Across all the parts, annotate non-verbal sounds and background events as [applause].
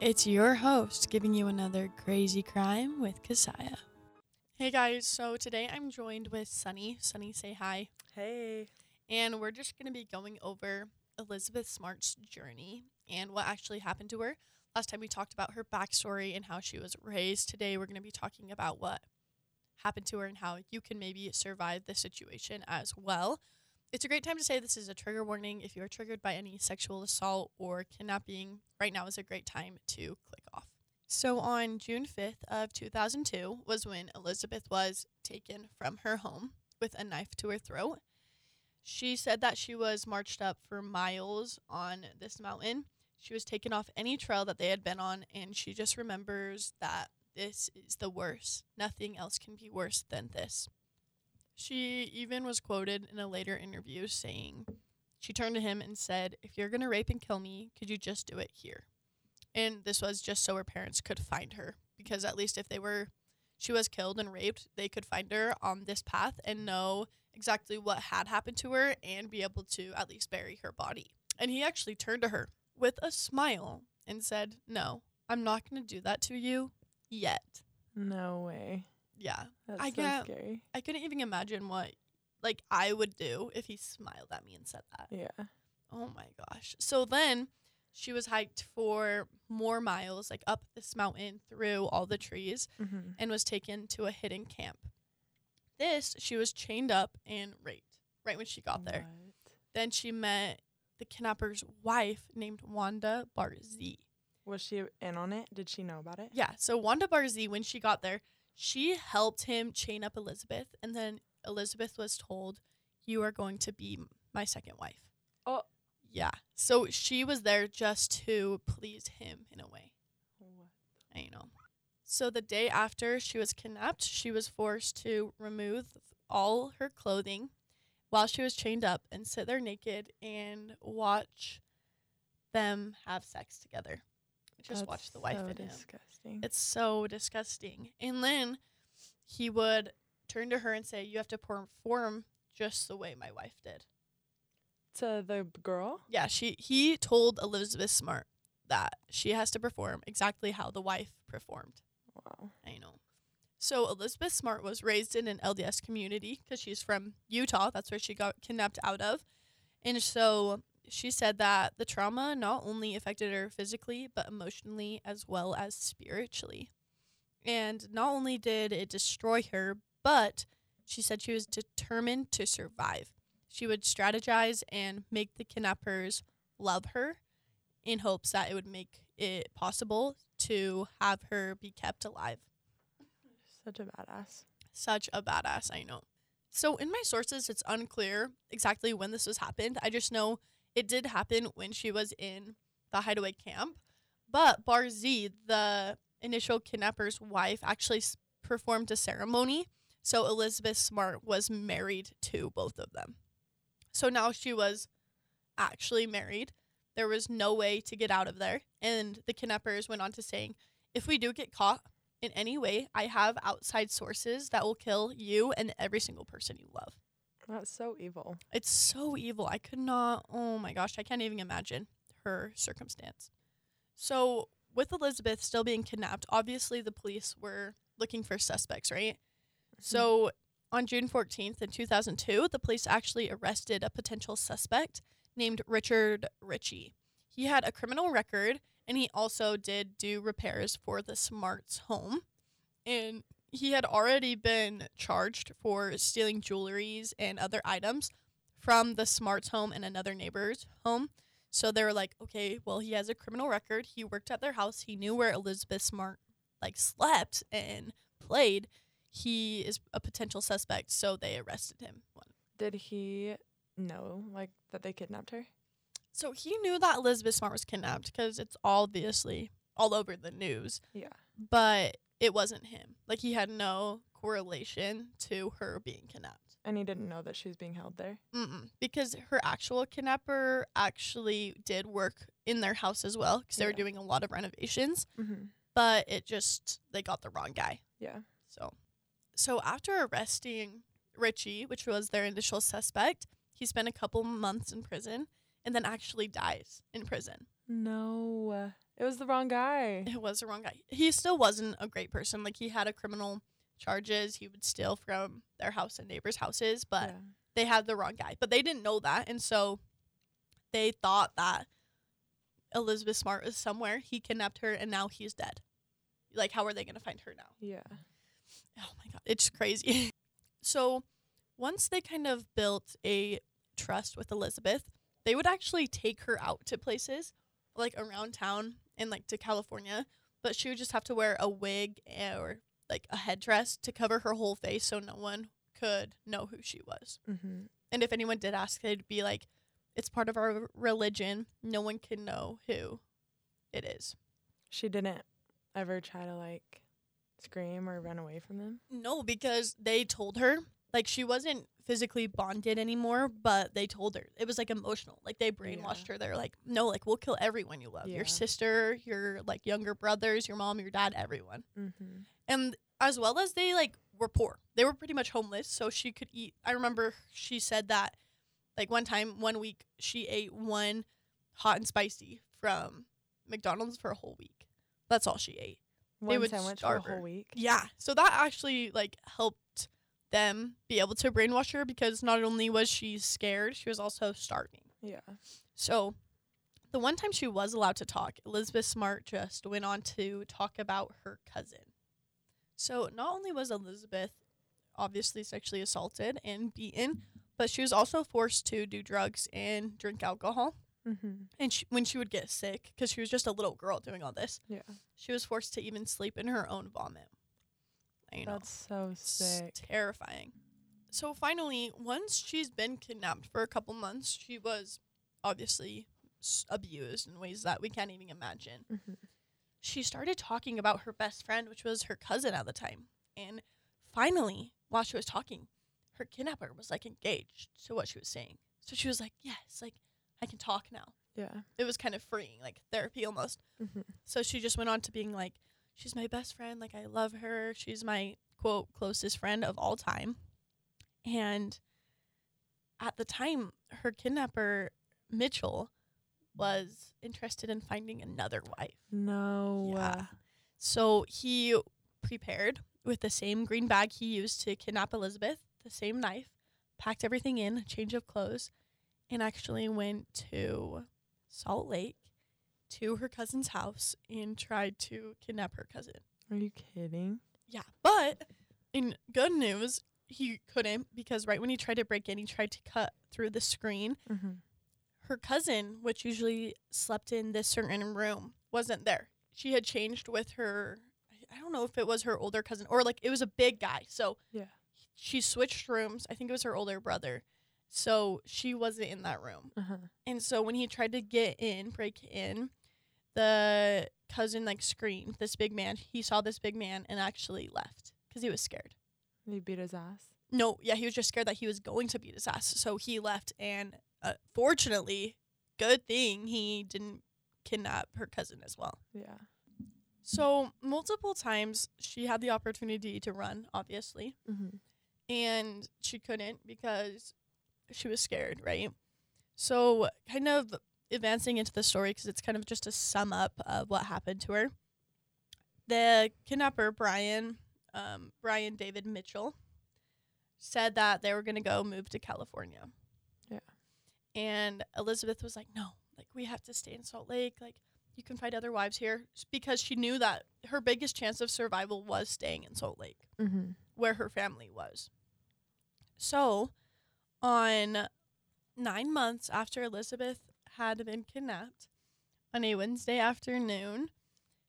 It's your host giving you another crazy crime with Kesiah. Hey guys, so today I'm joined with Sunny. Sunny, say hi. Hey. And we're just going to be going over Elizabeth Smart's journey and what actually happened to her. Last time we talked about her backstory and how she was raised. Today we're going to be talking about what happened to her and how you can maybe survive the situation as well. It's a great time to say this is a trigger warning. If you are triggered by any sexual assault or kidnapping, right now is a great time to click off. So on June 5th of 2002 was when Elizabeth was taken from her home with a knife to her throat. She said that she was marched up for miles on this mountain. She was taken off any trail that they had been on and she just remembers that this is the worst. Nothing else can be worse than this. She even was quoted in a later interview saying, She turned to him and said, If you're going to rape and kill me, could you just do it here? And this was just so her parents could find her. Because at least if they were, she was killed and raped, they could find her on this path and know exactly what had happened to her and be able to at least bury her body. And he actually turned to her with a smile and said, No, I'm not going to do that to you yet. No way. Yeah. That's I so can't- scary. I couldn't even imagine what like I would do if he smiled at me and said that. Yeah. Oh my gosh. So then she was hiked for more miles, like up this mountain through all the trees, Mm-hmm. and was taken to a hidden camp. This, she was chained up and raped right when she got there. Then she met the kidnapper's wife named Wanda Barzee. Was she in on it? Did she know about it? Yeah, so Wanda Barzee, when she got there, she helped him chain up Elizabeth, and then Elizabeth was told, "You are going to be my second wife." Oh. yeah. So she was there just to please him in a way. What? I know. So the day after she was kidnapped, she was forced to remove all her clothing while she was chained up and sit there naked and watch them have sex together. Just watch the wife so and him. disgusting. It's so disgusting. And then he would turn to her and say, You have to perform just the way my wife did. to the girl? Yeah, she he told Elizabeth Smart that she has to perform exactly how the wife performed. Wow. I know. So Elizabeth Smart was raised in an LDS community because she's from Utah. That's where she got kidnapped out of. And so she said that the trauma not only affected her physically, but emotionally as well as spiritually. And not only did it destroy her, but she said she was determined to survive. She would strategize and make the kidnappers love her in hopes that it would make it possible to have her be kept alive. Such a badass. Such a badass, I know. So in my sources, it's unclear exactly when this was happened. I just know it did happen when she was in the hideaway camp. But Barzee, the initial kidnapper's wife, actually performed a ceremony. So Elizabeth Smart was married to both of them. So now she was actually married. There was no way to get out of there. And the kidnappers went on to saying, if we do get caught, in any way, I have outside sources that will kill you and every single person you love. That's so evil. It's so evil. I could not, oh my gosh, I can't even imagine her circumstance. So, with Elizabeth still being kidnapped, obviously the police were looking for suspects, right? Mm-hmm. So, on June 14th in 2002, the police actually arrested a potential suspect named Richard Ricci. He had a criminal record and he also did do repairs for the Smarts home. And he had already been charged for stealing jewelries and other items from the Smarts home and another neighbor's home. So they were like, okay, well, he has a criminal record. He worked at their house. He knew where Elizabeth Smart like slept and played. He is a potential suspect, so they arrested him. Did he know like that they kidnapped her? So he knew that Elizabeth Smart was kidnapped because it's obviously all over the news, Yeah. but it wasn't him. Like he had no correlation to her being kidnapped. And he didn't know that she was being held there. Mm-mm. Because her actual kidnapper actually did work in their house as well because they were doing a lot of renovations, Mm-hmm. but it just, they got the wrong guy. Yeah. So, so after arresting Ricci, which was their initial suspect, he spent a couple months in prison and then actually dies in prison. No. It was the wrong guy. It was the wrong guy. He still wasn't a great person. Like he had a criminal charges. He would steal from their house and neighbors' houses, but yeah. they had the wrong guy. But they didn't know that, and so they thought that Elizabeth Smart was somewhere. He kidnapped her, and now he's dead. Like, how are they gonna find her now? Yeah. Oh my god, it's crazy. [laughs] so once they kind of built a trust with Elizabeth, they would actually take her out to places like around town and like to California, but she would just have to wear a wig eh, or like a headdress to cover her whole face so no one could know who she was. Mm-hmm. And if anyone did ask, they'd be like, it's part of our religion. No one can know who it is. She didn't ever try to like scream or run away from them. No, because they told her like she wasn't physically bonded anymore, but they told her it was like emotional. Like they brainwashed Yeah. her. They're like, no, like we'll kill everyone you love. Yeah. Your sister, your like younger brothers, your mom, your dad, everyone. Mm-hmm. And as well as they like were poor. They were pretty much homeless, so she could eat. I remember she said that like one time, one week, she ate one hot and spicy from McDonald's for a whole week. That's all she ate. One would sandwich for a whole her. week. Yeah. So that actually like helped them be able to brainwash her because not only was she scared, she was also starving. Yeah. So the one time she was allowed to talk, Elizabeth Smart just went on to talk about her cousin. So not only was Elizabeth obviously sexually assaulted and beaten, but she was also forced to do drugs and drink alcohol. Mm-hmm. And she, when she would get sick, because she was just a little girl doing all this, Yeah. she was forced to even sleep in her own vomit. Know. That's so It's sick. terrifying. So finally, once she's been kidnapped for a couple months, she was obviously abused in ways that we can't even imagine. Mm-hmm. She started talking about her best friend, which was her cousin at the time. And finally, while she was talking, her kidnapper was like engaged to what she was saying. So she was like, Yes, like I can talk now. Yeah. It was kind of freeing, like therapy almost. Mm-hmm. So she just went on to being like, she's my best friend. Like, I love her. She's my quote closest friend of all time. And at the time, her kidnapper, Mitchell, was interested in finding another wife. No. Yeah. So he prepared with the same green bag he used to kidnap Elizabeth, the same knife, packed everything in, change of clothes, and actually went to Salt Lake to her cousin's house and tried to kidnap her cousin. Are you kidding? Yeah. But in good news, he couldn't because right when he tried to break in, he tried to cut through the screen. Mm-hmm. Her cousin, which usually slept in this certain room, wasn't there. She had changed with her. I- don't know if it was her older cousin or like it was a big guy. So Yeah. she switched rooms. I think it was her older brother. So she wasn't in that room. Uh-huh. And so when he tried to get in, break in, the cousin like screamed. This big man, he saw this big man and actually left because he was scared. He beat his ass. No, yeah, he was just scared that he was going to beat his ass. So he left. And uh, fortunately, good thing he didn't kidnap her cousin as well. Yeah. So multiple times she had the opportunity to run, obviously, Mm-hmm. and she couldn't because she was scared, right? So, kind of advancing into the story because it's kind of just a sum up of what happened to her. The kidnapper, Brian, um, Brian David Mitchell, said that they were going to go move to California. Yeah. And Elizabeth was like, no, like, we have to stay in Salt Lake. Like, you can find other wives here because she knew that her biggest chance of survival was staying in Salt Lake Mm-hmm. where her family was. So, on nine months after Elizabeth had been kidnapped, on a Wednesday afternoon,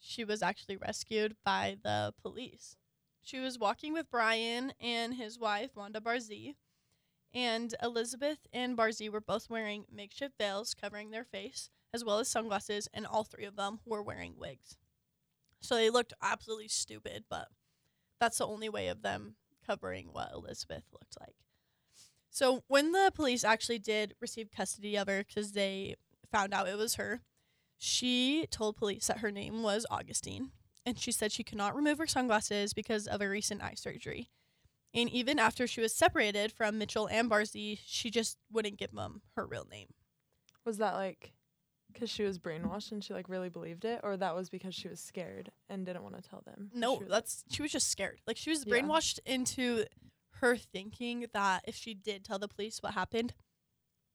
she was actually rescued by the police. She was walking with Brian and his wife, Wanda Barzee, and Elizabeth and Barzee were both wearing makeshift veils covering their face, as well as sunglasses, and all three of them were wearing wigs. So they looked absolutely stupid, but that's the only way of them covering what Elizabeth looked like. So when the police actually did receive custody of her because they found out it was her, she told police that her name was Augustine, and she said she could not remove her sunglasses because of a recent eye surgery. And even after she was separated from Mitchell and Barzee, she just wouldn't give them her real name. Was that like because she was brainwashed and she like really believed it, or that was because she was scared and didn't want to tell them? No, She that's she was just scared. Like she was Yeah. brainwashed into her thinking that if she did tell the police what happened,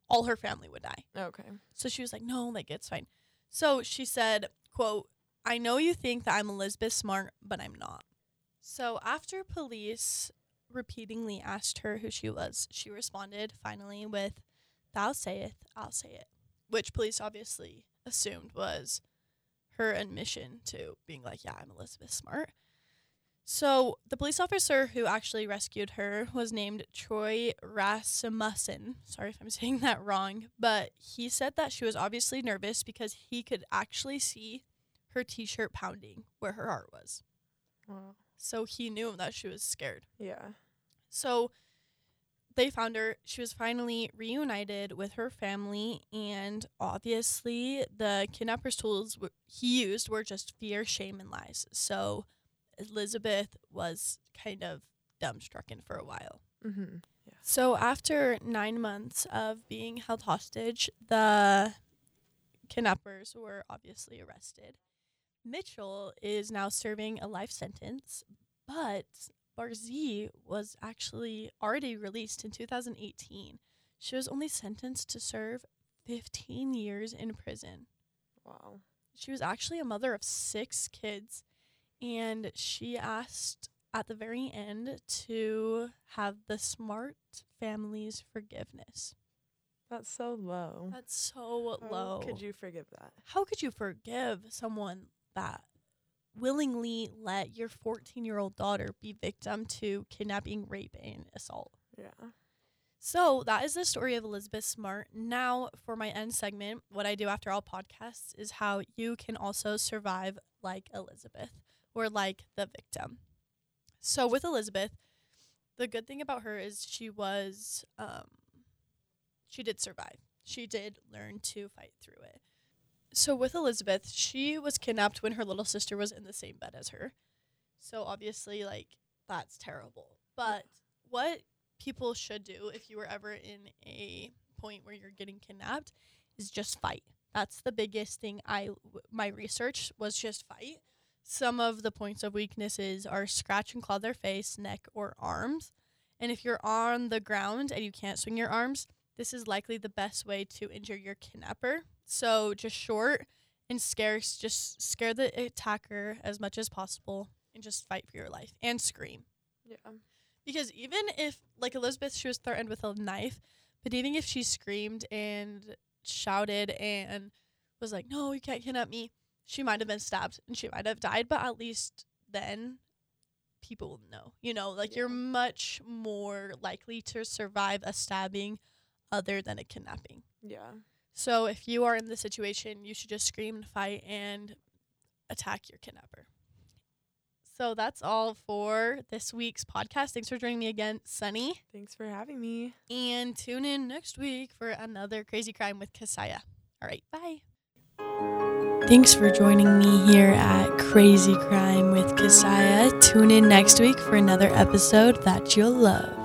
all her family would die. okay. So she was like, "No, like it's fine." So she said, "quote I know you think that I'm Elizabeth Smart, but I'm not." So after police repeatedly asked her who she was, she responded finally with, "Thou sayeth, I'll say it," which police obviously assumed was her admission to being like, "Yeah, I'm Elizabeth Smart." So the police officer who actually rescued her was named Troy Rasmussen. Sorry if I'm [laughs] saying that wrong, but he said that she was obviously nervous because he could actually see her t-shirt pounding where her heart was. Wow. So he knew that she was scared. Yeah. So they found her. She was finally reunited with her family, and obviously, the kidnapper's tools w- he used were just fear, shame, and lies. So Elizabeth was kind of dumbstrucken for a while. Mm-hmm. So after nine months of being held hostage, the kidnappers were obviously arrested. Mitchell is now serving a life sentence, but Barzee was actually already released in 2018. She was only sentenced to serve 15 years in prison. Wow. She was actually a mother of six kids, and she asked at the very end to have the smart family's forgiveness. That's so low. That's so How low. Could you forgive that? How could you forgive someone that willingly let your 14 year old daughter be victim to kidnapping, rape, and assault? Yeah. So that is the story of Elizabeth Smart. Now, for my end segment, what I do after all podcasts is how you can also survive like Elizabeth or like the victim. So with Elizabeth, the good thing about her is she was um she did survive. She did learn to fight through it. So with Elizabeth, she was kidnapped when her little sister was in the same bed as her. So obviously like that's terrible. But what people should do if you were ever in a point where you're getting kidnapped is just fight. That's the biggest thing I my research was just fight. Some of the points of weaknesses are scratch and claw their face, neck, or arms. And if you're on the ground and you can't swing your arms, this is likely the best way to injure your kidnapper. So just short and scarce, just scare the attacker as much as possible and just fight for your life and scream. Yeah. Because even if, like Elizabeth, she was threatened with a knife, but even if she screamed and shouted and was like, no, you can't kidnap me, she might have been stabbed and she might have died, but at least then people will know. You know, like you're much more likely to survive a stabbing other than a kidnapping. Yeah. So if you are in this situation, you should just scream and fight and attack your kidnapper. So that's all for this week's podcast. Thanks for joining me again, Sunny. Thanks for having me. And tune in next week for another crazy crime with Kesiah. All right, bye. Thanks for joining me here at Crazy Crime with Kesiah. Tune in next week for another episode that you'll love.